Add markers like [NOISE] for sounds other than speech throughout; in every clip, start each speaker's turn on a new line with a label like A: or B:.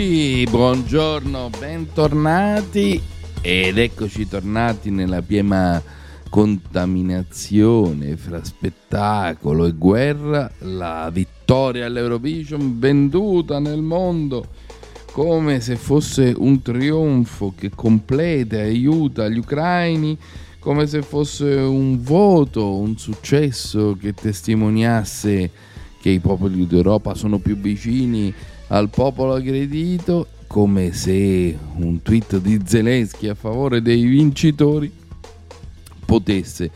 A: Buongiorno, bentornati. Ed eccoci tornati nella piena contaminazione fra spettacolo e guerra, la vittoria all'Eurovision venduta nel mondo come se fosse un trionfo che completa e aiuta gli ucraini, come se fosse un voto, un successo che testimoniasse che i popoli d'Europa sono più vicini al popolo aggredito, come se un tweet di Zelensky a favore dei vincitori potesse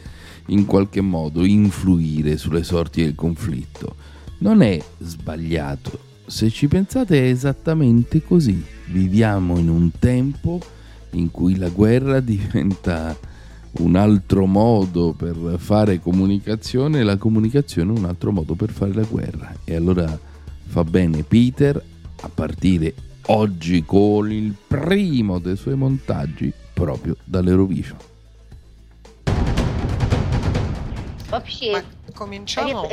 A: in qualche modo influire sulle sorti del conflitto. Non è sbagliato, se ci pensate è esattamente così. Viviamo in un tempo in cui la guerra [LAUGHS] diventa un altro modo per fare comunicazione e la comunicazione un altro modo per fare la guerra. E allora fa bene Peter a partire oggi con il primo dei suoi montaggi proprio dall'Eurovision.
B: Вообще
C: Ma cominciamo.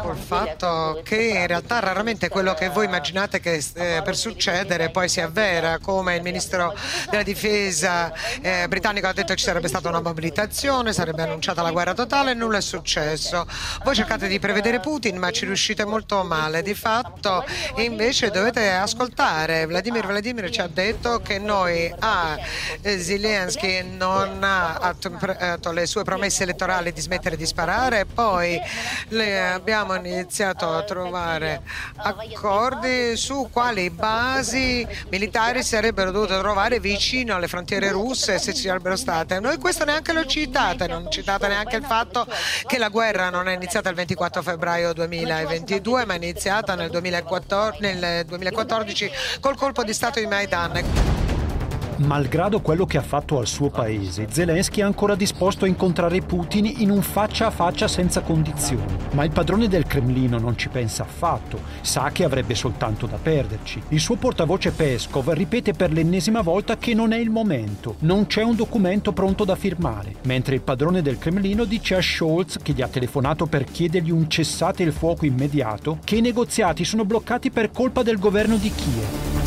C: Col fatto che in realtà raramente quello che voi immaginate che eh, per succedere poi si avvera, come il ministro della difesa eh, britannico ha detto che ci sarebbe stata una mobilitazione, sarebbe annunciata la guerra totale e nulla è successo. Voi cercate di prevedere Putin ma ci riuscite molto male, di fatto invece dovete ascoltare. Vladimir Vladimir ci ha detto che noi a ah, Zelensky non ha atto le sue promesse elettorali di smettere di sparare, poi abbiamo iniziato a trovare accordi su quali basi militari sarebbero dovute trovare vicino alle frontiere russe se ci sarebbero state. Noi questo neanche lo citate, non citate neanche il fatto che la guerra non è iniziata il 24 febbraio 2022 ma è iniziata nel 2014, nel 2014 col colpo di Stato di Maidan.
D: Malgrado quello che ha fatto al suo paese, Zelensky è ancora disposto a incontrare Putin in un faccia a faccia senza condizioni. Ma il padrone del Cremlino non ci pensa affatto, sa che avrebbe soltanto da perderci. Il suo portavoce Peskov ripete per l'ennesima volta che non è il momento, non c'è un documento pronto da firmare, mentre il padrone del Cremlino dice a Scholz, che gli ha telefonato per chiedergli un cessate il fuoco immediato, che i negoziati sono bloccati per colpa del governo di Kiev.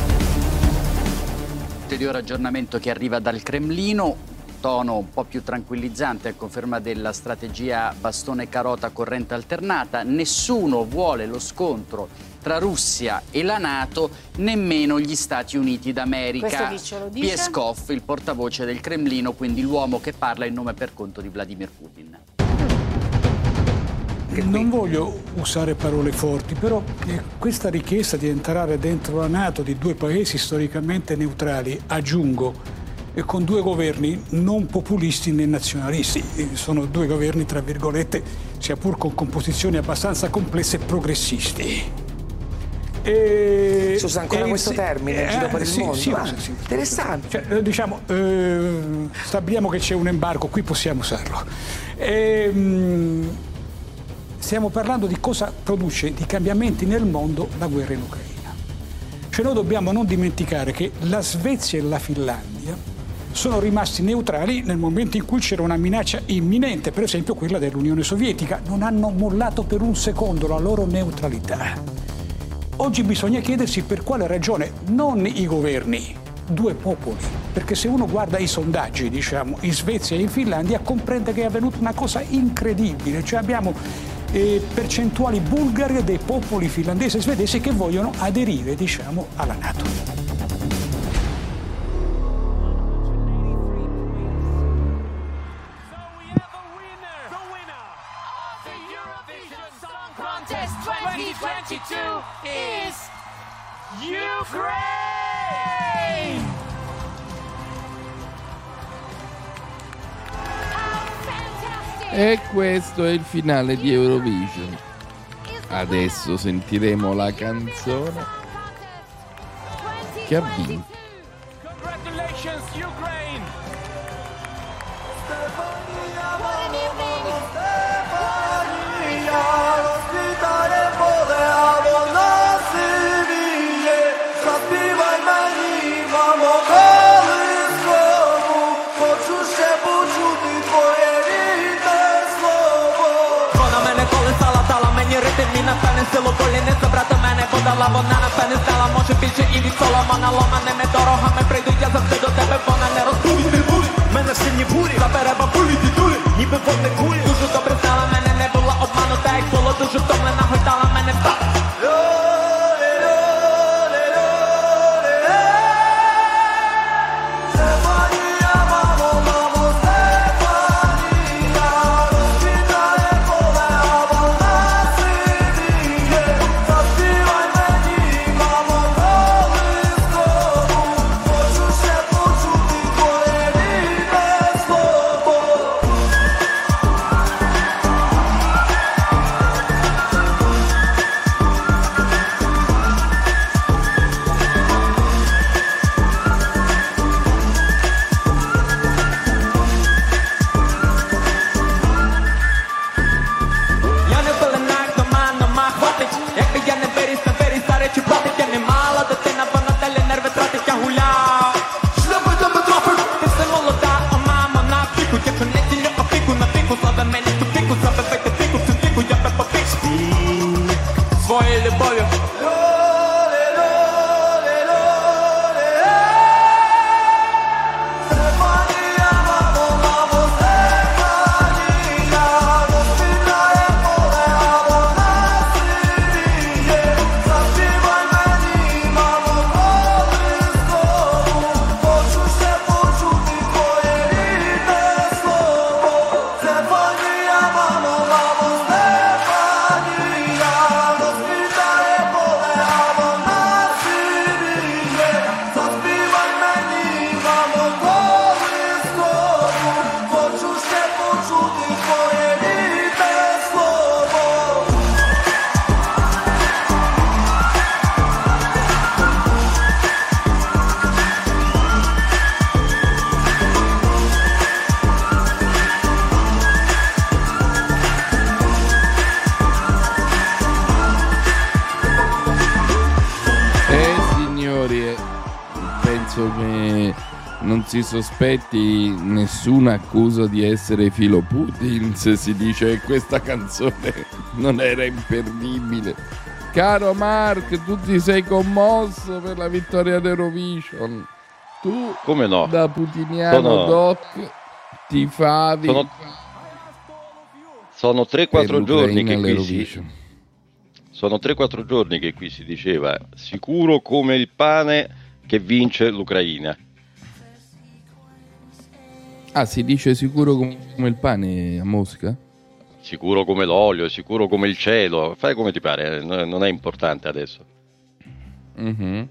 E: Ulteriore aggiornamento che arriva dal Cremlino, tono un po' più tranquillizzante a conferma della strategia bastone carota corrente alternata. Nessuno vuole lo scontro tra Russia e la Nato, nemmeno gli Stati Uniti d'America.
F: Dice?
E: Pieskov, il portavoce del Cremlino, quindi l'uomo che parla in nome per conto di Vladimir Putin.
G: Non voglio usare parole forti, però eh, questa richiesta di entrare dentro la Nato di due paesi storicamente neutrali, aggiungo, e con due governi non populisti né nazionalisti, eh, sono due governi, tra virgolette, sia pur con composizioni abbastanza complesse, progressisti. E,
F: Si usa ancora
G: e
F: questo termine in giro per il
G: sì,
F: mondo?
G: sì,
F: Ah,
G: sì, sì.
F: interessante.
G: Cioè, eh, diciamo, eh, stabiliamo che c'è un embargo, qui possiamo usarlo. Ehm, stiamo parlando di cosa produce di cambiamenti nel mondo la guerra in Ucraina. Cioè noi dobbiamo non dimenticare che la Svezia e la Finlandia sono rimasti neutrali nel momento in cui c'era una minaccia imminente, per esempio quella dell'Unione Sovietica. Non hanno mollato per un secondo la loro neutralità. Oggi bisogna chiedersi per quale ragione non i governi, due popoli. Perché se uno guarda i sondaggi, diciamo, in Svezia e in Finlandia, comprende che è avvenuta una cosa incredibile. Cioè abbiamo eh, percentuali bulgare dei popoli finlandesi e svedesi che vogliono aderire, diciamo, alla Nato.
H: The winner of the Contest 2022 is Ukraine!
A: E questo è il finale di Eurovision. Adesso sentiremo la canzone che ha vinto.
F: Напевне силу волі не забрати мене подала, вона на напевне стала, може більше і від соломана ломаними дорогами прийду я завжди до тебе, вона не розбудить, не буде Мене сильні бурі, забере бабулі, дідулі, ніби вогни кулі Дуже добре знала мене, не була обманута, як було дуже втомлена, гойдала мене
A: si sospetti nessuna accusa di essere filo Putin se si dice che questa canzone [LAUGHS] non era imperdibile. Caro Mark, tu ti sei commosso per la vittoria d'Eurovision. Tu,
I: Come no?
A: da putiniano
I: Sono-
A: doc, ti favi
I: Sono, sono 3-4
A: per
I: giorni che qui si, sono 3-4 giorni che qui si diceva sicuro come il pane che vince l'Ucraina.
A: Ah, si dice sicuro come il pane a Mosca?
I: Sicuro come l'olio, sicuro come il cielo, fai come ti pare, no- non è importante adesso.
A: Mhm.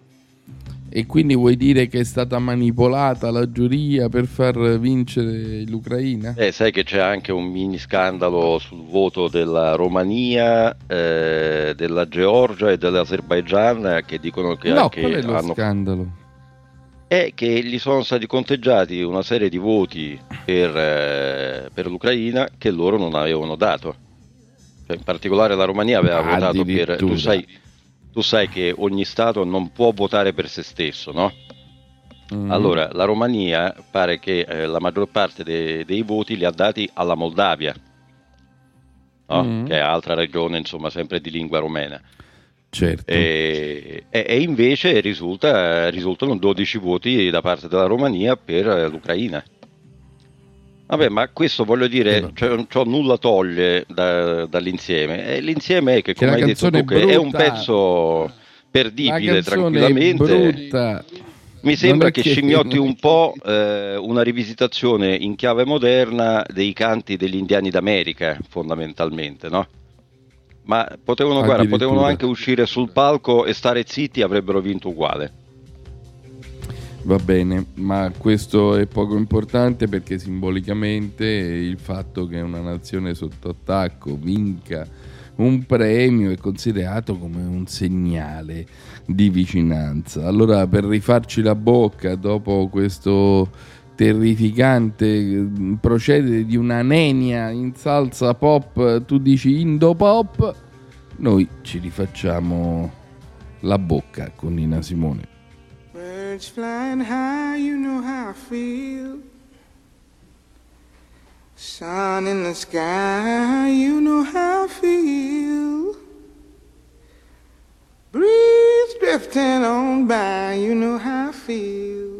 A: E quindi vuoi dire che è stata manipolata la giuria per far vincere l'Ucraina?
I: Eh, sai che c'è anche un mini scandalo sul voto della Romania, eh, della Georgia e dell'Azerbaigian che dicono che,
A: no,
I: che
A: qual è lo
I: hanno
A: scandalo?
I: È che gli sono stati conteggiati una serie di voti per, eh, per l'Ucraina che loro non avevano dato. Cioè, in particolare la Romania aveva votato per... Tu sai, tu sai che ogni Stato non può votare per se stesso, no?
A: Mm.
I: Allora, la Romania pare che eh, la maggior parte de- dei voti li ha dati alla Moldavia, no?
A: Mm.
I: che è altra regione, insomma, sempre di lingua romena.
A: Certo.
I: E, e- invece risulta- risultano 12 voti da parte della Romania per eh, l'Ucraina. Vabbè, ma questo voglio dire, cioè, ciò nulla toglie da- dall'insieme. E l'insieme è che,
A: Che
I: come
A: la
I: hai detto tu,
A: è
I: che un pezzo perdibile tranquillamente. Mi sembra che
A: che-
I: scimmiotti un po' eh, una rivisitazione in chiave moderna dei canti degli indiani d'America, fondamentalmente, no? Ma potevano, guarda, potevano anche uscire sul palco e stare zitti, avrebbero vinto uguale.
A: Va bene, ma questo è poco importante perché simbolicamente il fatto che una nazione sotto attacco vinca un premio è considerato come un segnale di vicinanza. Allora, per rifarci la bocca dopo questo terrificante eh, procedere di una nenia in salsa pop, tu dici indo pop, noi ci rifacciamo la bocca con Nina Simone.
J: Birds flying high, you know how I feel. Sun in the sky, you know how I feel. Breeze drifting on by, you know how I feel.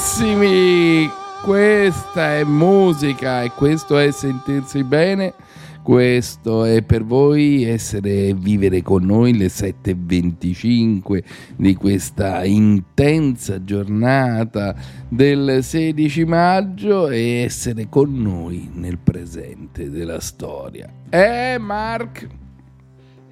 A: altissimi. Questa è musica e questo è sentirsi bene. Questo è per voi essere e vivere con noi le 7.25 di questa intensa giornata del 16 maggio e essere con noi nel presente della storia. Eh, Mark?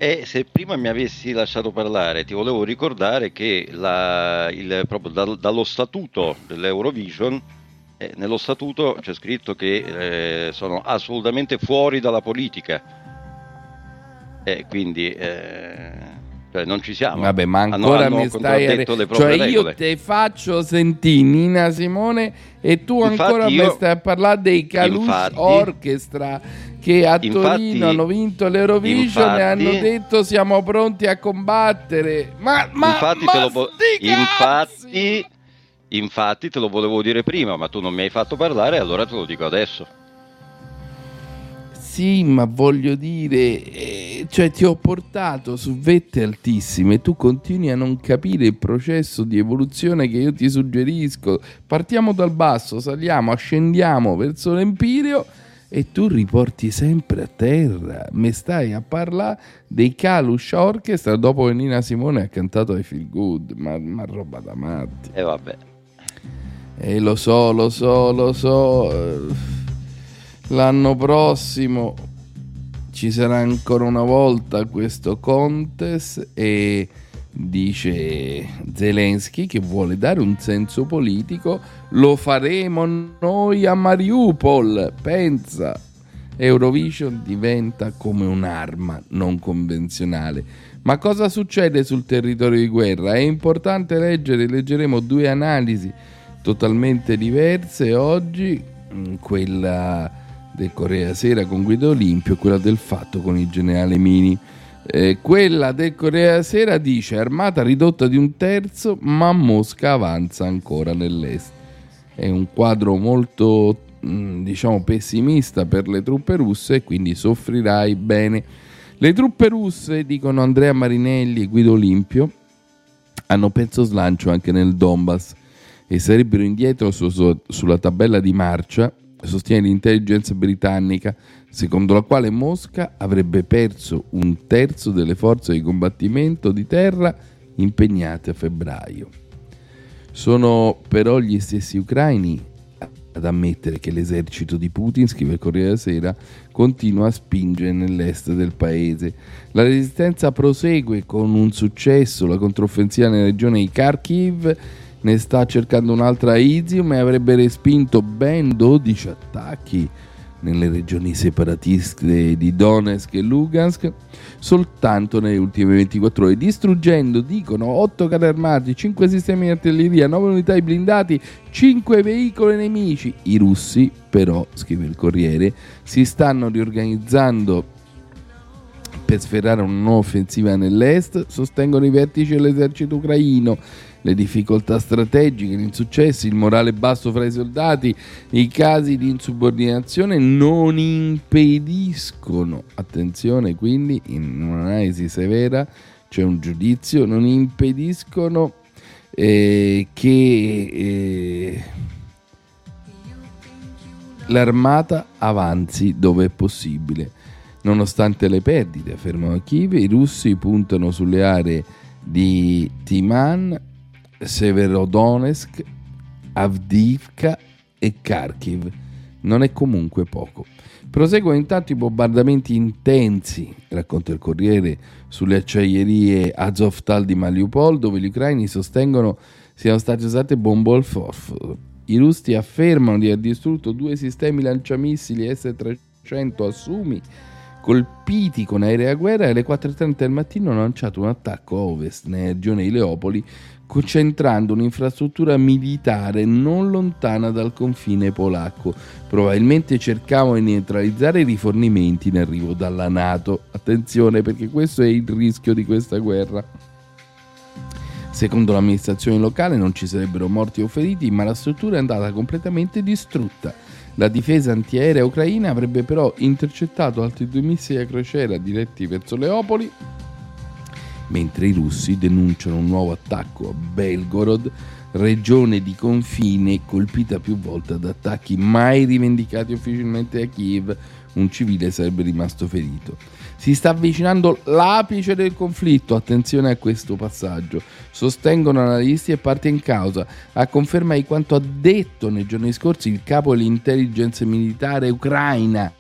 I: E se prima mi avessi lasciato parlare, ti volevo ricordare che la- il- proprio dal- dallo statuto dell'Eurovision, eh, nello statuto c'è scritto che eh, sono assolutamente fuori dalla politica. E quindi eh, cioè non ci siamo.
A: Vabbè, ma
I: Hanno-
A: ancora
I: hanno
A: mi stai a...
I: le
A: Cioè io te faccio sentire Nina Simone e tu
I: Infatti
A: ancora mi
I: io-
A: stai a parlare dei
I: Infatti-
A: Orchestra che a
I: Infatti-
A: Torino hanno vinto l'Eurovision e hanno
I: infatti-
A: detto siamo pronti a combattere. Ma, ma,
I: infatti,
A: ma
I: te lo
A: sti
I: infatti, infatti te lo volevo dire prima, ma tu non mi hai fatto parlare, allora te lo dico adesso.
A: Sì, ma voglio dire, eh, cioè ti ho portato su vette altissime tu continui a non capire il processo di evoluzione che io ti suggerisco. Partiamo dal basso, saliamo, ascendiamo verso l'Empireo e tu riporti sempre a terra. Mi stai a parlare dei Kalush Orchestra dopo che Nina Simone ha cantato I Feel Good, ma, ma roba da matti.
I: E vabbè.
A: E lo so, lo so, lo so. L'anno prossimo ci sarà ancora una volta questo contest e dice Zelensky che vuole dare un senso politico, lo faremo noi a Mariupol, pensa. Eurovision diventa come un'arma non convenzionale. Ma cosa succede sul territorio di guerra? È importante leggere, leggeremo due analisi totalmente diverse oggi, mm, quella del Corea Sera con Guido Olimpio e quella del fatto con il generale Mini. Eh, quella del Corea Sera dice armata ridotta di un terzo, ma Mosca avanza ancora nell'est. È un quadro molto mh, diciamo pessimista per le truppe russe, quindi soffrirai bene. Le truppe russe, dicono Andrea Marinelli e Guido Olimpio, hanno pezzo slancio anche nel Donbass e sarebbero indietro su- su- sulla tabella di marcia, sostiene l'intelligence britannica, secondo la quale Mosca avrebbe perso un terzo delle forze di combattimento di terra impegnate a febbraio. Sono però gli stessi ucraini ad ammettere che l'esercito di Putin, scrive il Corriere della Sera, continua a spingere nell'est del paese. La resistenza prosegue con un successo, la controffensiva nella regione di Kharkiv ne sta cercando un'altra a Izium e avrebbe respinto ben 12 attacchi nelle regioni separatiste di Donetsk e Lugansk soltanto nelle ultime 24 ore, distruggendo, dicono, 8 carri armati, 5 sistemi di artiglieria, 9 unità di blindati, 5 veicoli nemici. I russi, però, scrive il Corriere, si stanno riorganizzando per sferrare una nuova offensiva nell'est, sostengono i vertici dell'esercito ucraino. Le difficoltà strategiche, gli insuccessi, il morale basso fra i soldati, i casi di insubordinazione non impediscono, attenzione quindi, in un'analisi severa c'è un giudizio, non impediscono eh, che eh, l'armata avanzi dove è possibile. Nonostante le perdite, affermano Kiev, i russi puntano sulle aree di Timan, Severodonetsk, Avdivka e Kharkiv. Non è comunque poco. Proseguono intanto i bombardamenti intensi, racconta il Corriere, sulle acciaierie Azovstal di Mariupol, dove gli ucraini sostengono siano state usate bombe al fosforo. I russi affermano di aver distrutto due sistemi lanciamissili S-300 Assumi colpiti con aerei a guerra e alle 4.30 del mattino hanno lanciato un attacco a ovest nella regione di Leopoli concentrando un'infrastruttura militare non lontana dal confine polacco. Probabilmente cercavano di neutralizzare i rifornimenti in arrivo dalla Nato. Attenzione perché questo è il rischio di questa guerra. Secondo l'amministrazione locale non ci sarebbero morti o feriti, ma la struttura è andata completamente distrutta. La difesa antiaerea ucraina avrebbe però intercettato altri due missili a crociera diretti verso Leopoli, mentre i russi denunciano un nuovo attacco a Belgorod, regione di confine colpita più volte da attacchi mai rivendicati ufficialmente a Kiev. Un civile sarebbe rimasto ferito. Si sta avvicinando l'apice del conflitto, attenzione a questo passaggio, sostengono analisti e parti in causa, a conferma di quanto ha detto nei giorni scorsi il capo dell'intelligence militare ucraina,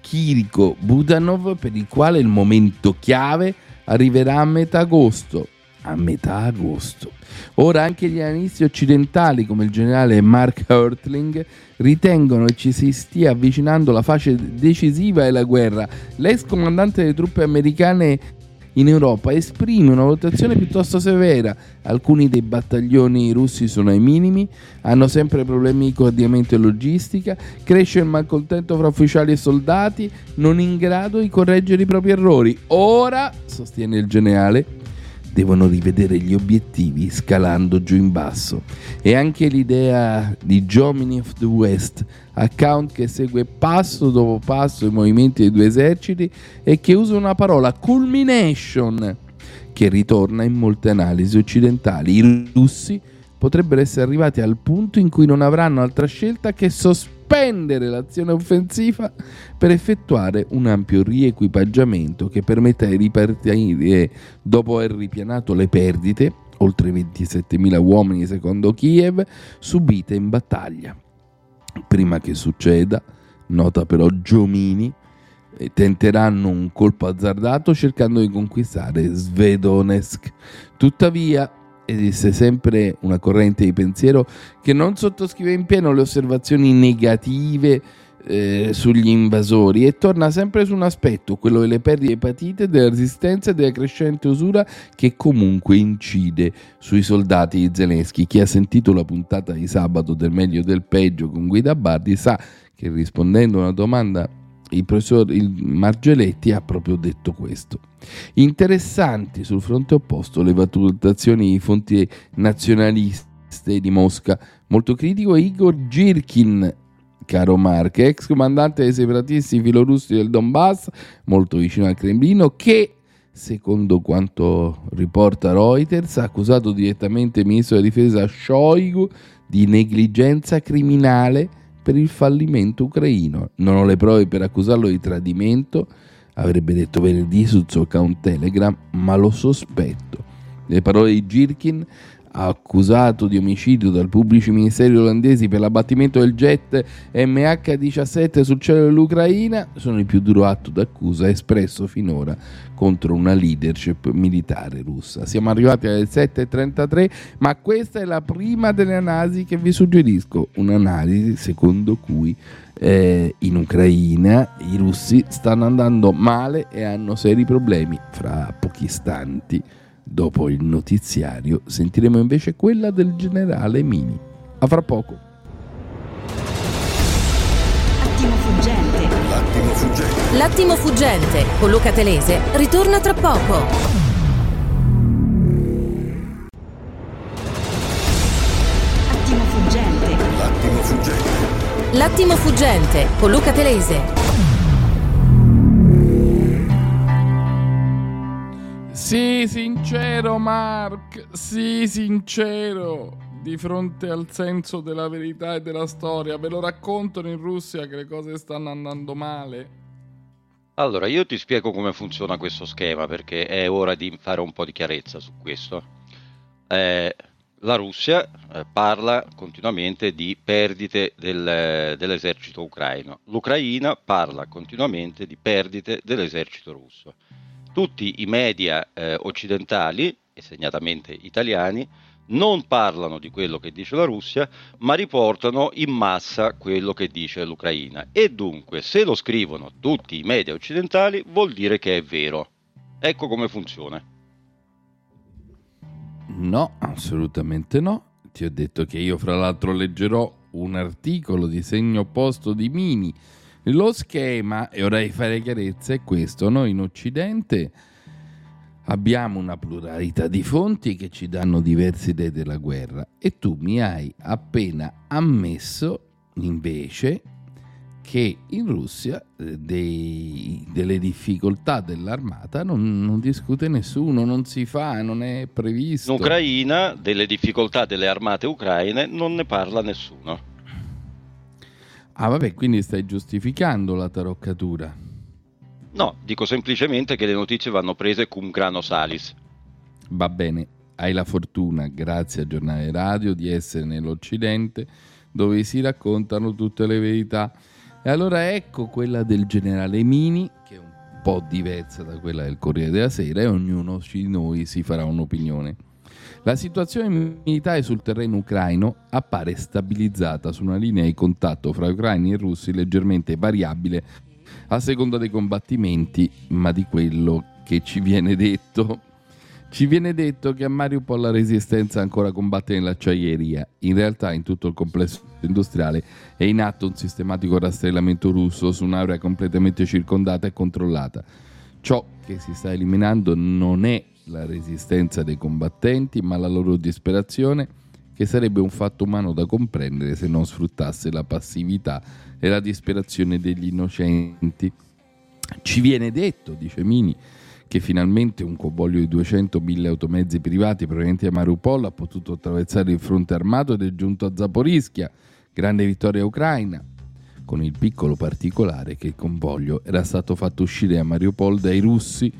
A: Kiriko Budanov, per il quale il momento chiave arriverà a metà agosto. A metà agosto. Ora anche gli analisti occidentali, come il generale Mark Hertling, ritengono che ci si stia avvicinando alla fase decisiva della guerra. L'ex comandante delle truppe americane in Europa esprime una valutazione piuttosto severa. Alcuni dei battaglioni russi sono ai minimi, hanno sempre problemi di coordinamento e logistica, cresce il malcontento fra ufficiali e soldati, non in grado di correggere i propri errori. Ora, sostiene il generale, devono rivedere gli obiettivi scalando giù in basso. E anche l'idea di Germany of the West, account che segue passo dopo passo i movimenti dei due eserciti e che usa una parola culmination che ritorna in molte analisi occidentali. I russi potrebbero essere arrivati al punto in cui non avranno altra scelta che sospendere l'azione offensiva per effettuare un ampio riequipaggiamento che permetta di ripartire dopo aver ripianato le perdite, oltre 27.000 uomini secondo Kiev, subite in battaglia. Prima che succeda, nota però Giomini, e tenteranno un colpo azzardato cercando di conquistare Svedonetsk. Tuttavia, esiste sempre una corrente di pensiero che non sottoscrive in pieno le osservazioni negative eh, sugli invasori e torna sempre su un aspetto, quello delle perdite patite, della resistenza e della crescente usura che comunque incide sui soldati di Zelensky. Chi ha sentito la puntata di sabato del meglio e del peggio con Guida Bardi sa che rispondendo a una domanda il professor il Margeletti ha proprio detto questo. Interessanti sul fronte opposto le valutazioni di fonti nazionaliste di Mosca. Molto critico Igor Girkin, caro Mark, ex comandante dei separatisti filorussi del Donbass, molto vicino al Cremlino, che secondo quanto riporta Reuters, ha accusato direttamente il ministro della difesa Shoigu di negligenza criminale per il fallimento ucraino. Non ho le prove per accusarlo di tradimento, avrebbe detto venerdì sul suo account Telegram, ma lo sospetto. Le parole di Girkin, accusato di omicidio dal pubblici ministeri olandesi per l'abbattimento del jet MH17 sul cielo dell'Ucraina, sono il più duro atto d'accusa espresso finora contro una leadership militare russa. Siamo arrivati alle 7.33, ma questa è la prima delle analisi che vi suggerisco, un'analisi secondo cui eh, in Ucraina i russi stanno andando male e hanno seri problemi. Fra pochi istanti, dopo il notiziario, sentiremo invece quella del generale Mini. A fra poco.
K: Attimo fuggente.
L: L'attimo fuggente.
M: L'attimo fuggente con Luca Telese ritorna tra poco.
K: Attimo fuggente.
L: L'attimo fuggente.
M: L'attimo fuggente con Luca Telese.
A: Sì, sincero Mark, sì, sincero. Di fronte al senso della verità e della storia, ve lo raccontano in Russia che le cose stanno andando male.
I: Allora, io ti spiego come funziona questo schema perché è ora di fare un po' di chiarezza su questo. Eh, la Russia eh, parla continuamente di perdite del- dell'esercito ucraino, l'Ucraina parla continuamente di perdite dell'esercito russo. Tutti i media eh, occidentali, e segnatamente italiani, non parlano di quello che dice la Russia, ma riportano in massa quello che dice l'Ucraina. E dunque, se lo scrivono tutti i media occidentali, vuol dire che è vero. Ecco come funziona.
A: No, assolutamente no. Ti ho detto che io, fra l'altro, leggerò un articolo di segno opposto di Mini. Lo schema, e ora di fare chiarezza, è questo. Noi in Occidente abbiamo una pluralità di fonti che ci danno diverse idee della guerra e tu mi hai appena ammesso, invece, che in Russia eh, dei- delle difficoltà dell'armata non, non discute nessuno, non si fa, non è previsto.
I: In Ucraina, delle difficoltà delle armate ucraine, non ne parla nessuno.
A: Ah, vabbè, quindi stai giustificando la taroccatura.
I: No, dico semplicemente che le notizie vanno prese cum grano salis.
A: Va bene, hai la fortuna, grazie a giornale radio, di essere nell'Occidente dove si raccontano tutte le verità. E allora ecco quella del generale Mini, che è un po' diversa da quella del Corriere della Sera, e ognuno di noi si farà un'opinione. La situazione militare sul terreno ucraino appare stabilizzata su una linea di contatto fra ucraini e russi leggermente variabile a seconda dei combattimenti, ma di quello che ci viene detto. Ci viene detto che a Mariupol la resistenza ancora combatte nell'acciaieria. In realtà in tutto il complesso industriale è in atto un sistematico rastrellamento russo su un'area completamente circondata e controllata. Ciò che si sta eliminando non è la resistenza dei combattenti, ma la loro disperazione, che sarebbe un fatto umano da comprendere se non sfruttasse la passività e la disperazione degli innocenti. Ci viene detto, dice Mini, che finalmente un convoglio di 200.000 automezzi privati provenienti da Mariupol ha potuto attraversare il fronte armato ed è giunto a Zaporischia, grande vittoria ucraina, con il piccolo particolare che il convoglio era stato fatto uscire a Mariupol dai russi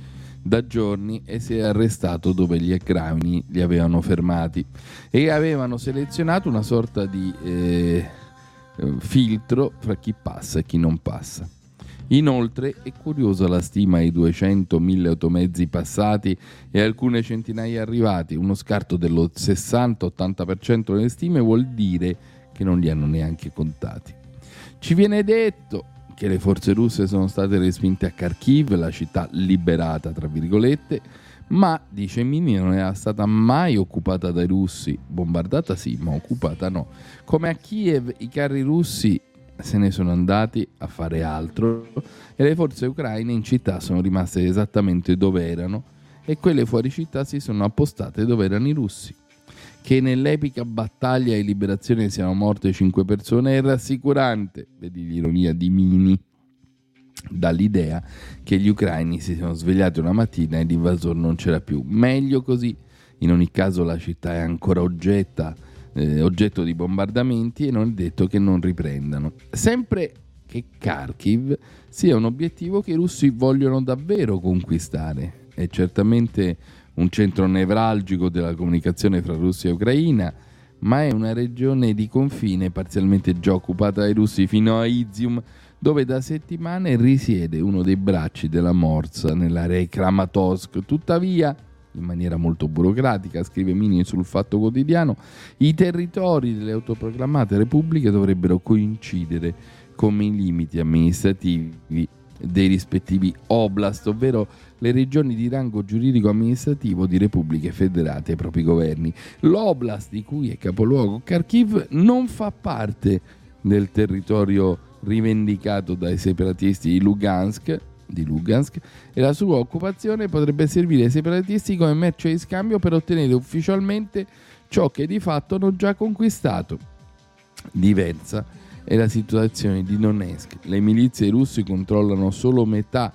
A: da giorni e si è arrestato dove gli ucraini li avevano fermati e avevano selezionato una sorta di eh, filtro fra chi passa e chi non passa. Inoltre è curiosa la stima ai 200.000 automezzi passati e alcune centinaia arrivati, uno scarto dello 60-80% nelle stime vuol dire che non li hanno neanche contati. Ci viene detto che le forze russe sono state respinte a Kharkiv, la città liberata tra virgolette, ma dice Mini non era stata mai occupata dai russi, bombardata sì, ma occupata no. Come a Kiev i carri russi se ne sono andati a fare altro e le forze ucraine in città sono rimaste esattamente dove erano e quelle fuori città si sono appostate dove erano i russi. Che nell'epica battaglia di liberazione siano morte 5 persone è rassicurante, vedi l'ironia di Mini, dall'idea che gli ucraini si siano svegliati una mattina e l'invasore non c'era più. Meglio così, in ogni caso la città è ancora oggetta, eh, oggetto di bombardamenti e non è detto che non riprendano. Sempre che Kharkiv sia un obiettivo che i russi vogliono davvero conquistare. È certamente un centro nevralgico della comunicazione fra Russia e Ucraina, ma è una regione di confine parzialmente già occupata dai russi fino a Izium, dove da settimane risiede uno dei bracci della morsa nell'area Kramatorsk. Tuttavia, in maniera molto burocratica, scrive Mini sul Fatto Quotidiano, i territori delle autoproclamate repubbliche dovrebbero coincidere come i limiti amministrativi dei rispettivi oblast, ovvero le regioni di rango giuridico-amministrativo di repubbliche federate ai propri governi. L'oblast, di cui è capoluogo Kharkiv, non fa parte del territorio rivendicato dai separatisti di Lugansk, di Lugansk e la sua occupazione potrebbe servire ai separatisti come merce di scambio per ottenere ufficialmente ciò che di fatto hanno già conquistato. Diversa è la situazione di Donetsk. Le milizie russi controllano solo metà,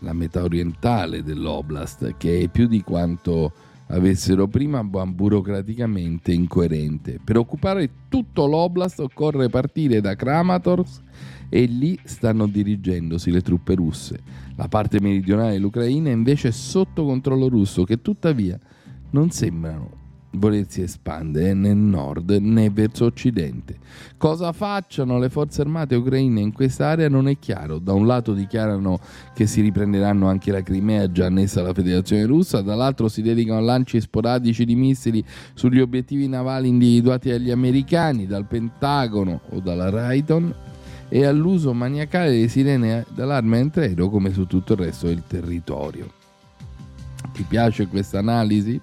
A: la metà orientale dell'oblast, che è più di quanto avessero prima, ma burocraticamente incoerente. Per occupare tutto l'oblast occorre partire da Kramatorsk e lì stanno dirigendosi le truppe russe. La parte meridionale dell'Ucraina è invece sotto controllo russo, che tuttavia non sembrano volersi espandere né nel nord né verso occidente. Cosa facciano le forze armate ucraine in quest'area non è chiaro. Da un lato dichiarano che si riprenderanno anche la Crimea già annessa alla Federazione russa, dall'altro si dedicano a lanci sporadici di missili sugli obiettivi navali individuati dagli americani, dal Pentagono o dalla Raytheon e all'uso maniacale di sirene d'allarme antiaereo come su tutto il resto del territorio. Ti piace questa analisi?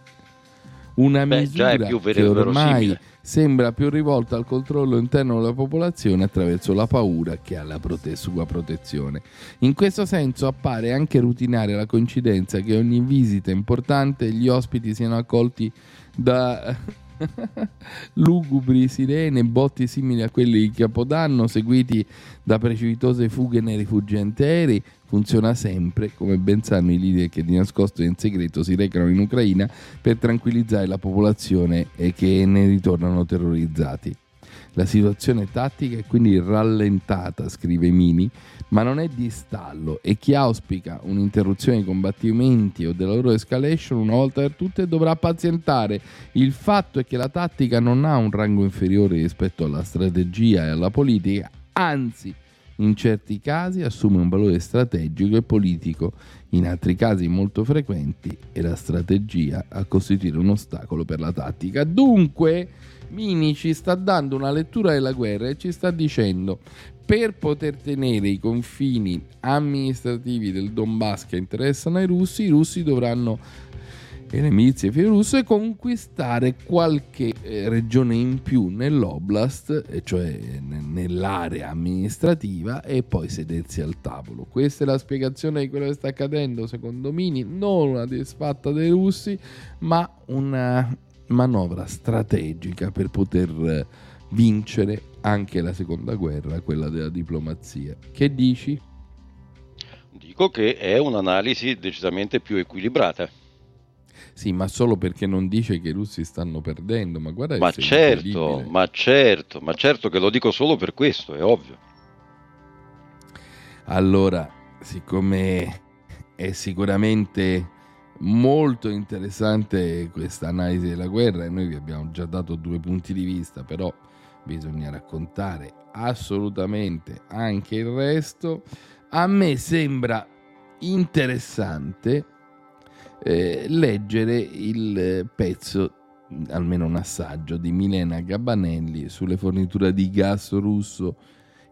A: Una
I: Beh,
A: misura
I: più
A: che
I: vero-
A: ormai sembra più rivolta al controllo interno della popolazione attraverso la paura che alla prote- sua protezione. In questo senso appare anche rutinaria la coincidenza che ogni visita importante gli ospiti siano accolti da [LAUGHS] lugubri sirene botti simili a quelli di Capodanno, seguiti da precipitose fughe nei rifugiati aerei. Funziona sempre, come ben sanno i leader che di nascosto e in segreto si recano in Ucraina per tranquillizzare la popolazione e che ne ritornano terrorizzati. La situazione tattica è quindi rallentata, scrive Mini, ma non è di stallo e chi auspica un'interruzione dei combattimenti o della loro escalation una volta per tutte dovrà pazientare. Il fatto è che la tattica non ha un rango inferiore rispetto alla strategia e alla politica, anzi in certi casi assume un valore strategico e politico, in altri casi molto frequenti è la strategia a costituire un ostacolo per la tattica. Dunque, Mini ci sta dando una lettura della guerra e ci sta dicendo per poter tenere i confini amministrativi del Donbass che interessano ai russi, i russi dovranno milizie filorusse conquistare qualche eh, regione in più nell'oblast, cioè ne- nell'area amministrativa, e poi sedersi al tavolo. Questa è la spiegazione di quello che sta accadendo, secondo Mini, non una disfatta dei russi, ma una manovra strategica per poter eh, vincere anche la seconda guerra, quella della diplomazia. Che dici?
I: Dico che è un'analisi decisamente più equilibrata.
A: Sì, ma solo perché non dice che i russi stanno perdendo, ma guarda
I: Ma certo, ma certo, ma certo che lo dico solo per questo, è ovvio.
A: Allora, siccome è sicuramente molto interessante questa analisi della guerra e noi vi abbiamo già dato due punti di vista, però bisogna raccontare assolutamente anche il resto. a me sembra interessante eh, leggere il pezzo, almeno un assaggio, di Milena Gabanelli sulle forniture di gas russo.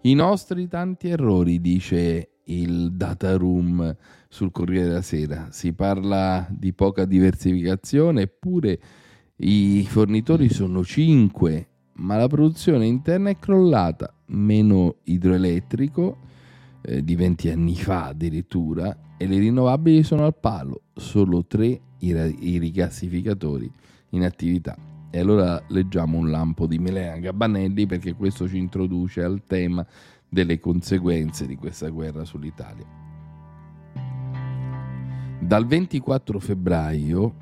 A: I nostri tanti errori, dice il data room sul Corriere della Sera. Si parla di poca diversificazione, eppure i fornitori sono 5, ma la produzione interna è crollata, meno idroelettrico eh, di 20 anni fa addirittura, e le rinnovabili sono al palo, solo 3 i, rigassificatori in attività. E allora leggiamo un lampo di Milena Gabanelli perché questo ci introduce al tema delle conseguenze di questa guerra sull'Italia. Dal 24 febbraio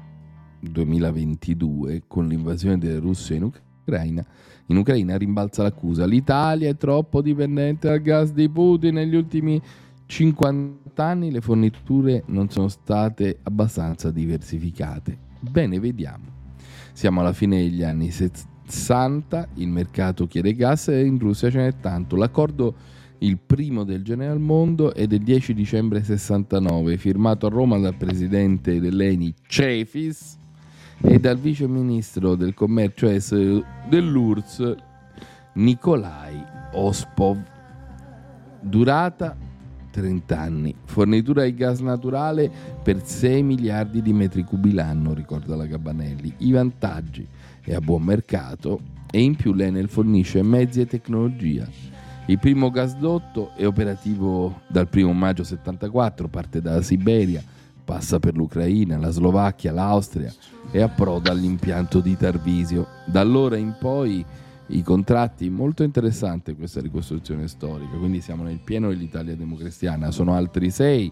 A: 2022, con l'invasione della Russia in Ucraina, in Ucraina rimbalza l'accusa l'Italia è troppo dipendente dal gas di Putin negli ultimi 50 anni le forniture non sono state abbastanza diversificate. Bene, vediamo. Siamo alla fine degli anni 60, il mercato chiede gas e in Russia ce n'è tanto. L'accordo il primo del genere al mondo è del 10 dicembre 69, firmato a Roma dal presidente dell'ENI Cefis e dal vice ministro del commercio estero dell'URSS Nikolai Ospov. Durata 30 anni. Fornitura di gas naturale per 6 miliardi di metri cubi l'anno, ricorda la Gabanelli. I vantaggi è a buon mercato e in più l'Enel fornisce mezzi e tecnologia. Il primo gasdotto è operativo dal 1 maggio 74, parte dalla Siberia, passa per l'Ucraina, la Slovacchia, l'Austria e approda all'impianto di Tarvisio. Da allora in poi i contratti, molto interessante questa ricostruzione storica, quindi siamo nel pieno dell'Italia democristiana, sono altri sei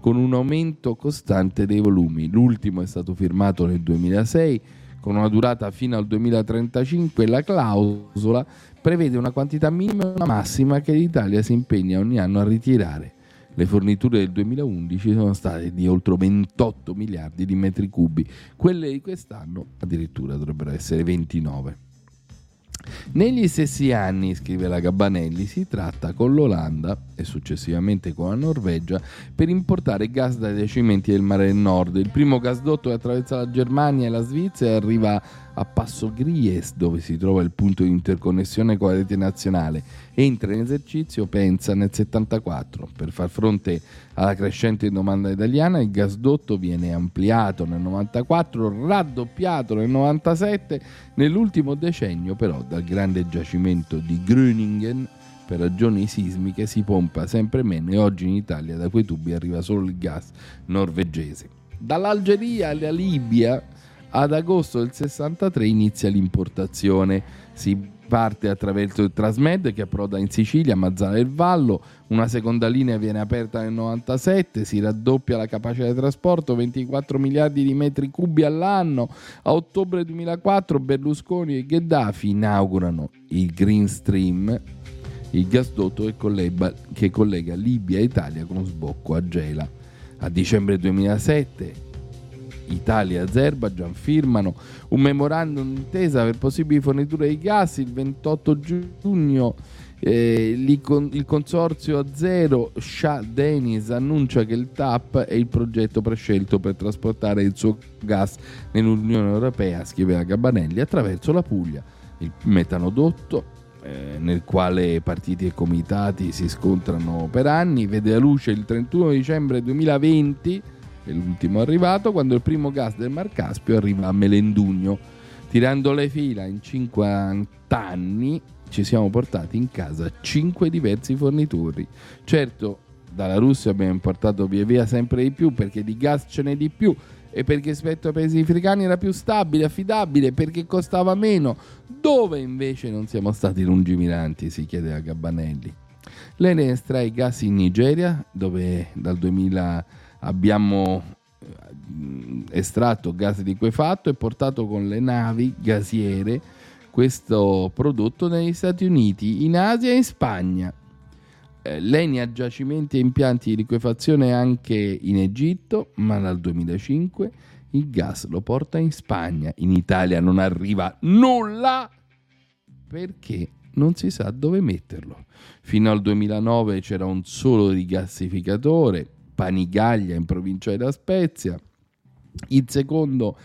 A: con un aumento costante dei volumi. L'ultimo è stato firmato nel 2006 con una durata fino al 2035 la clausola prevede una quantità minima e una massima che l'Italia si impegna ogni anno a ritirare. Le forniture del 2011 sono state di oltre 28 miliardi di metri cubi, quelle di quest'anno addirittura dovrebbero essere 29. Negli stessi anni, scrive la Gabbanelli, si tratta con l'Olanda e successivamente con la Norvegia per importare gas dai giacimenti del Mare del Nord. Il primo gasdotto che attraversa la Germania e la Svizzera arriva a Passo Gries, dove si trova il punto di interconnessione con la rete nazionale. Entra in esercizio, pensa, nel 74. Per far fronte alla crescente domanda italiana, il gasdotto viene ampliato nel 94, raddoppiato nel 97. Nell'ultimo decennio, però, dal grande giacimento di Gröningen per ragioni sismiche si pompa sempre meno e oggi in Italia da quei tubi arriva solo il gas norvegese. Dall'Algeria alla Libia ad agosto del 63 inizia l'importazione. Si parte attraverso il Trasmed che approda in Sicilia, Mazzara del Vallo, una seconda linea viene aperta nel 97, si raddoppia la capacità di trasporto, 24 miliardi di metri cubi all'anno. A ottobre 2004 Berlusconi e Gheddafi inaugurano il Green Stream, il gasdotto che collega, che collega Libia e Italia con sbocco a Gela. A dicembre 2007 Italia e Azerbaijan firmano un memorandum d'intesa per possibili forniture di gas il 28 giugno. eh, il consorzio Azero Shah Denis annuncia che il TAP è il progetto prescelto per trasportare il suo gas nell'Unione Europea, scrive la Gabanelli, attraverso la Puglia. Il metanodotto eh, nel quale partiti e comitati si scontrano per anni, vede la luce il 31 dicembre 2020 è l'ultimo arrivato, quando il primo gas del Mar Caspio arriva a Melendugno. Tirando le fila in 50 anni ci siamo portati in casa 5 diversi fornitori. Certo, dalla Russia abbiamo importato via via sempre di più perché di gas ce n'è di più e perché rispetto ai paesi africani era più stabile, affidabile, perché costava meno. Dove invece non siamo stati lungimiranti, si chiede a Gabbanelli. L'Ene estrae gas in Nigeria, dove dal 2000 abbiamo eh, estratto gas liquefatto e portato con le navi gasiere questo prodotto negli Stati Uniti, in Asia e in Spagna. Eh, ha giacimenti e impianti di liquefazione anche in Egitto, ma dal 2005 il gas lo porta in Spagna. In Italia non arriva nulla perché non si sa dove metterlo. Fino al 2009 c'era un solo rigassificatore, Panigaglia in provincia di La Spezia. Il secondo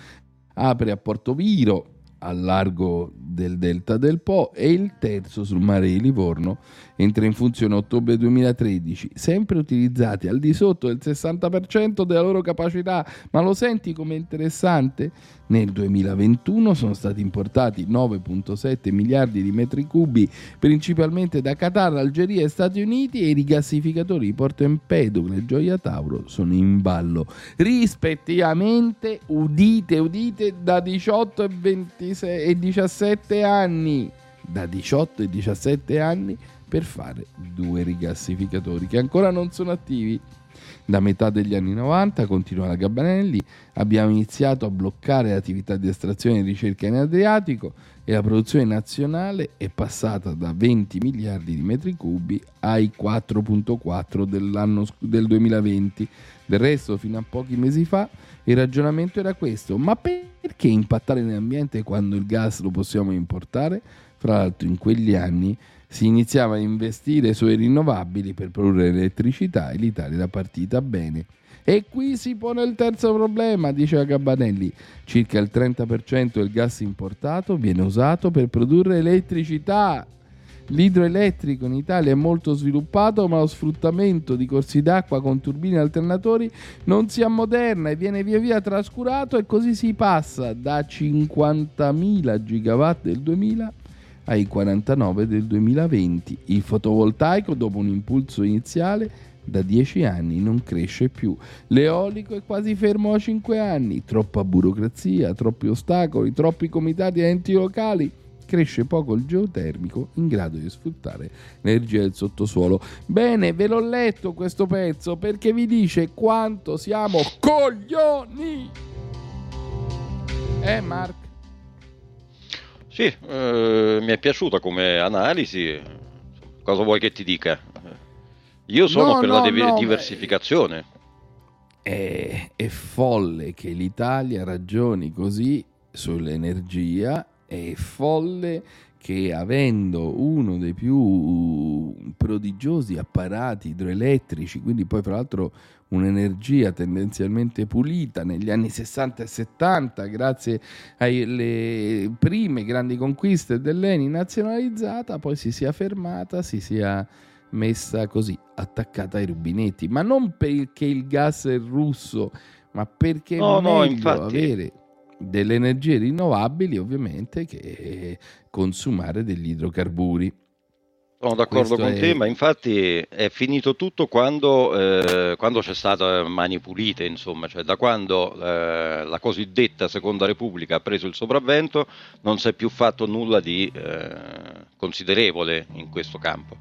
A: apre a Portoviro, al largo del delta del Po e il terzo sul mare di Livorno entra in funzione ottobre 2013, sempre utilizzati al di sotto del 60% della loro capacità. Ma lo senti come interessante? Nel 2021 sono stati importati 9,7 miliardi di metri cubi, principalmente da Qatar, Algeria e Stati Uniti, e i rigassificatori di Porto Empedocle e Gioia Tauro sono in ballo, rispettivamente, udite, udite, da 18 e, 26 e 17 anni. Da 18 e 17 anni per fare due rigassificatori che ancora non sono attivi. Da metà degli anni 90, continua la Gabbanelli, abbiamo iniziato a bloccare l'attività di estrazione e ricerca in Adriatico e la produzione nazionale è passata da 20 miliardi di metri cubi ai 4.4 dell'anno, sc- del 2020. Del resto, fino a pochi mesi fa, il ragionamento era questo, ma perché impattare nell'ambiente quando il gas lo possiamo importare? Fra l'altro in quegli anni si iniziava a investire sui rinnovabili per produrre elettricità e l'Italia era partita bene. E qui si pone il terzo problema, diceva Gabbanelli. Circa il 30% del gas importato viene usato per produrre elettricità. L'idroelettrico in Italia è molto sviluppato, ma lo sfruttamento di corsi d'acqua con turbine alternatori non si ammoderna e viene via via trascurato e così si passa da 50.000 gigawatt del 2000 ai 49 del 2020. Il fotovoltaico, dopo un impulso iniziale, da 10 anni non cresce più. L'eolico è quasi fermo a 5 anni. Troppa burocrazia, troppi ostacoli, troppi comitati e enti locali. Cresce poco il geotermico in grado di sfruttare l'energia del sottosuolo. Bene, ve l'ho letto questo pezzo perché vi dice quanto siamo coglioni. Eh, Mark?
I: Sì, eh, mi è piaciuta come analisi. Cosa vuoi che ti dica? Io sono
A: No,
I: per
A: no,
I: la div-
A: no,
I: diversificazione.
A: È, è folle che l'Italia ragioni così sull'energia, è folle che avendo uno dei più prodigiosi apparati idroelettrici, quindi poi tra l'altro un'energia tendenzialmente pulita negli anni 60 e 70 grazie alle prime grandi conquiste dell'ENI nazionalizzata, poi si sia fermata, si sia messa così, attaccata ai rubinetti, ma non perché il gas è russo, ma perché
I: No,
A: è
I: no,
A: meglio
I: infatti.
A: avere delle energie rinnovabili ovviamente che consumare degli idrocarburi.
I: Sono d'accordo
A: Questo
I: con
A: è-
I: te, ma infatti è finito tutto quando, eh, quando c'è stata Mani Pulite, insomma, cioè da quando eh, la cosiddetta Seconda Repubblica ha preso il sopravvento non si è più fatto nulla di eh, considerevole in questo campo.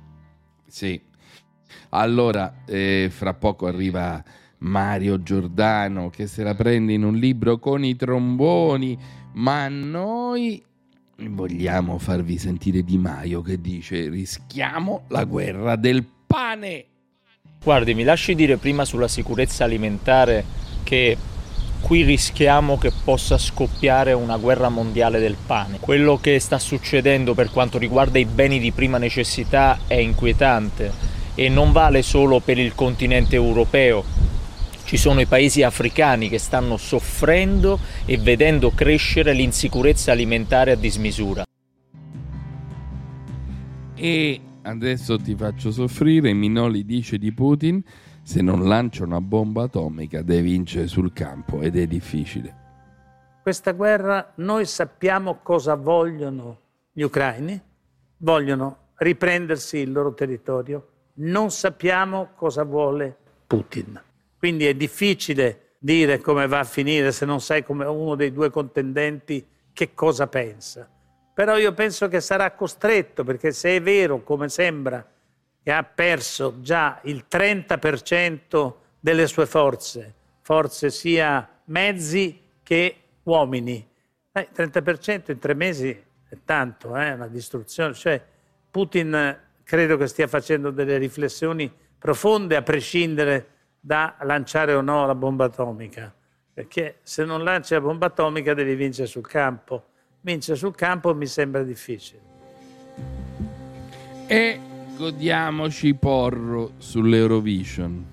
A: Sì. Allora, eh, fra poco arriva Mario Giordano che se la prende in un libro con i tromboni, ma noi vogliamo farvi sentire Di Maio che dice rischiamo la guerra del pane.
N: Guardi, mi lasci dire prima sulla sicurezza alimentare che qui rischiamo che possa scoppiare una guerra mondiale del pane. Quello che sta succedendo per quanto riguarda i beni di prima necessità è inquietante e non vale solo per il continente europeo. Ci sono i paesi africani che stanno soffrendo e vedendo crescere l'insicurezza alimentare a dismisura.
A: E adesso ti faccio soffrire, Minoli dice di Putin, se non lancia una bomba atomica deve vincere sul campo ed è difficile.
O: Questa guerra noi sappiamo cosa vogliono gli ucraini, vogliono riprendersi il loro territorio, non sappiamo cosa vuole Putin. Quindi è difficile dire come va a finire se non sai come uno dei due contendenti che cosa pensa. Però io penso che sarà costretto, perché se è vero, come sembra, che ha perso già il 30% delle sue forze, forze sia mezzi che uomini. Eh, 30% in tre mesi è tanto, è una distruzione. Cioè, Putin eh, credo che stia facendo delle riflessioni profonde a prescindere da lanciare o no la bomba atomica. Perché se non lanci la bomba atomica devi vincere sul campo. Vincere sul campo mi sembra difficile.
A: E godiamoci Porro sull'Eurovision.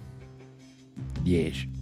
A: 10.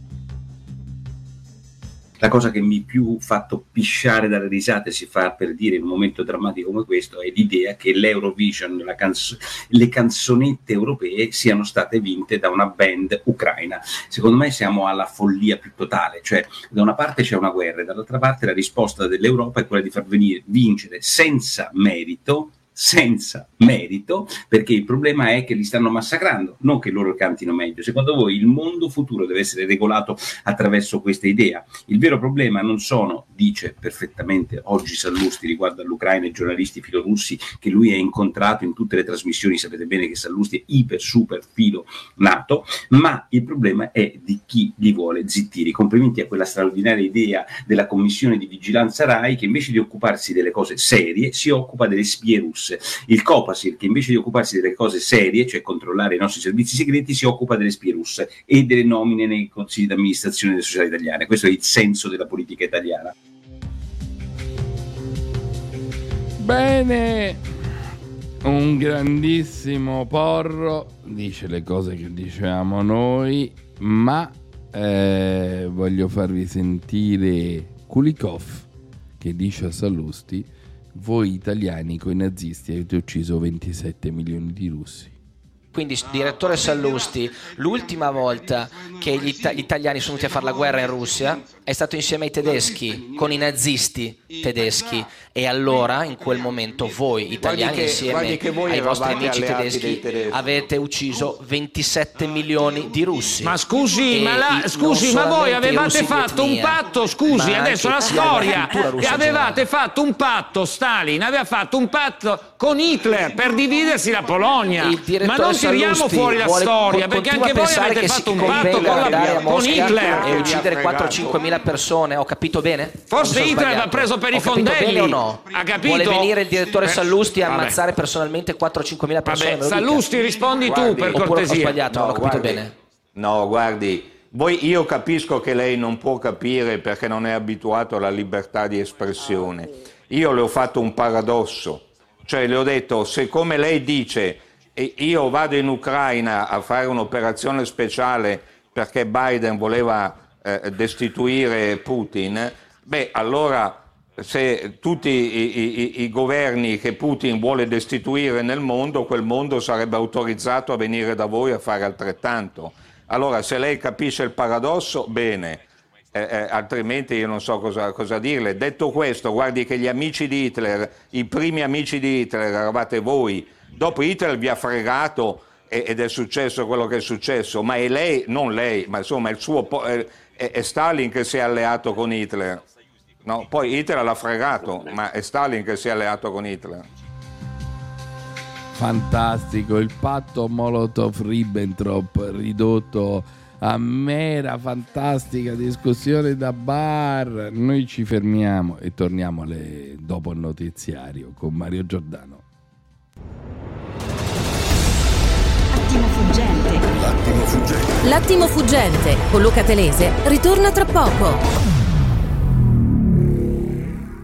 P: La cosa che mi più fatto pisciare dalle risate si fa per dire in un momento drammatico come questo è l'idea che l'Eurovision, canzo- le canzonette europee siano state vinte da una band ucraina. Secondo me siamo alla follia più totale, cioè da una parte c'è una guerra e dall'altra parte la risposta dell'Europa è quella di far venire, vincere senza merito senza merito, perché il problema è che li stanno massacrando, non che loro cantino meglio. Secondo voi il mondo futuro deve essere regolato attraverso questa idea? Il vero problema non sono, dice perfettamente oggi Sallusti riguardo all'Ucraina i giornalisti filorussi che lui ha incontrato in tutte le trasmissioni, sapete bene che Sallusti è iper super filo nato, ma il problema è di chi li vuole zittire. Complimenti a quella straordinaria idea della commissione di vigilanza RAI che invece di occuparsi delle cose serie si occupa delle spie russe. Il Copasir che invece di occuparsi delle cose serie, cioè controllare i nostri servizi segreti, si occupa delle spie russe e delle nomine nei consigli d'amministrazione delle società italiane. Questo è il senso della politica italiana.
A: Bene, un grandissimo porro dice le cose che dicevamo noi, ma eh, voglio farvi sentire Kulikov che dice a Sallusti: Voi italiani con i nazisti avete ucciso 27 milioni di russi.
Q: Quindi, direttore Sallusti, l'ultima volta che gli, ita- gli italiani sono venuti a fare la guerra in Russia è stato insieme ai tedeschi, con i nazisti tedeschi. E allora, in quel momento, voi italiani
R: che-
Q: insieme ai vostri amici tedeschi avete ucciso 27 milioni di russi.
O: Ma scusi, ma, la- scusi, ma voi avevate fatto un
Q: etnia,
O: patto, scusi, adesso la storia, e
Q: in
O: avevate fatto un patto, Stalin aveva fatto un patto con Hitler per dividersi la Polonia, ma non tiriamo
Q: Sallusti
O: fuori la
Q: vuole-
O: storia, perché anche voi avete
Q: che
O: fatto un patto con, la- con Hitler.
Q: e uccidere 4-5 mila persone, ho capito bene?
O: Forse Hitler l'ha preso per i fondelli.
Q: bene o no?
O: Ha capito?
Q: Vuole venire il direttore Sallusti a ammazzare personalmente 4-5 mila persone?
O: Sallusti, rispondi tu, per
Q: Oppure
O: cortesia.
Q: ho sbagliato, non ho capito bene.
R: No, guardi, voi, io capisco che lei non può capire perché non è abituato alla libertà di espressione. Io le ho fatto un paradosso, cioè le ho detto, siccome lei dice "E io vado in Ucraina a fare un'operazione speciale perché Biden voleva eh, destituire Putin, beh allora se tutti i- i- i governi che Putin vuole destituire nel mondo, quel mondo sarebbe autorizzato a venire da voi a fare altrettanto. Allora, se lei capisce il paradosso, bene, eh, eh, altrimenti io non so cosa, cosa dirle. Detto questo, guardi che gli amici di Hitler, i primi amici di Hitler eravate voi, dopo Hitler vi ha fregato e- ed è successo quello che è successo, ma è lei, non lei, ma insomma è, po- è- è Stalin che si è alleato con Hitler. No, poi Hitler l'ha fregato, ma è Stalin che si è alleato con Hitler.
A: Fantastico, il patto Molotov-Ribbentrop ridotto a mera fantastica discussione da bar. Noi ci fermiamo e torniamo alle- dopo il notiziario con Mario Giordano.
K: Attimo fuggente.
L: L'attimo fuggente.
M: L'attimo fuggente con Luca Telese ritorna tra poco.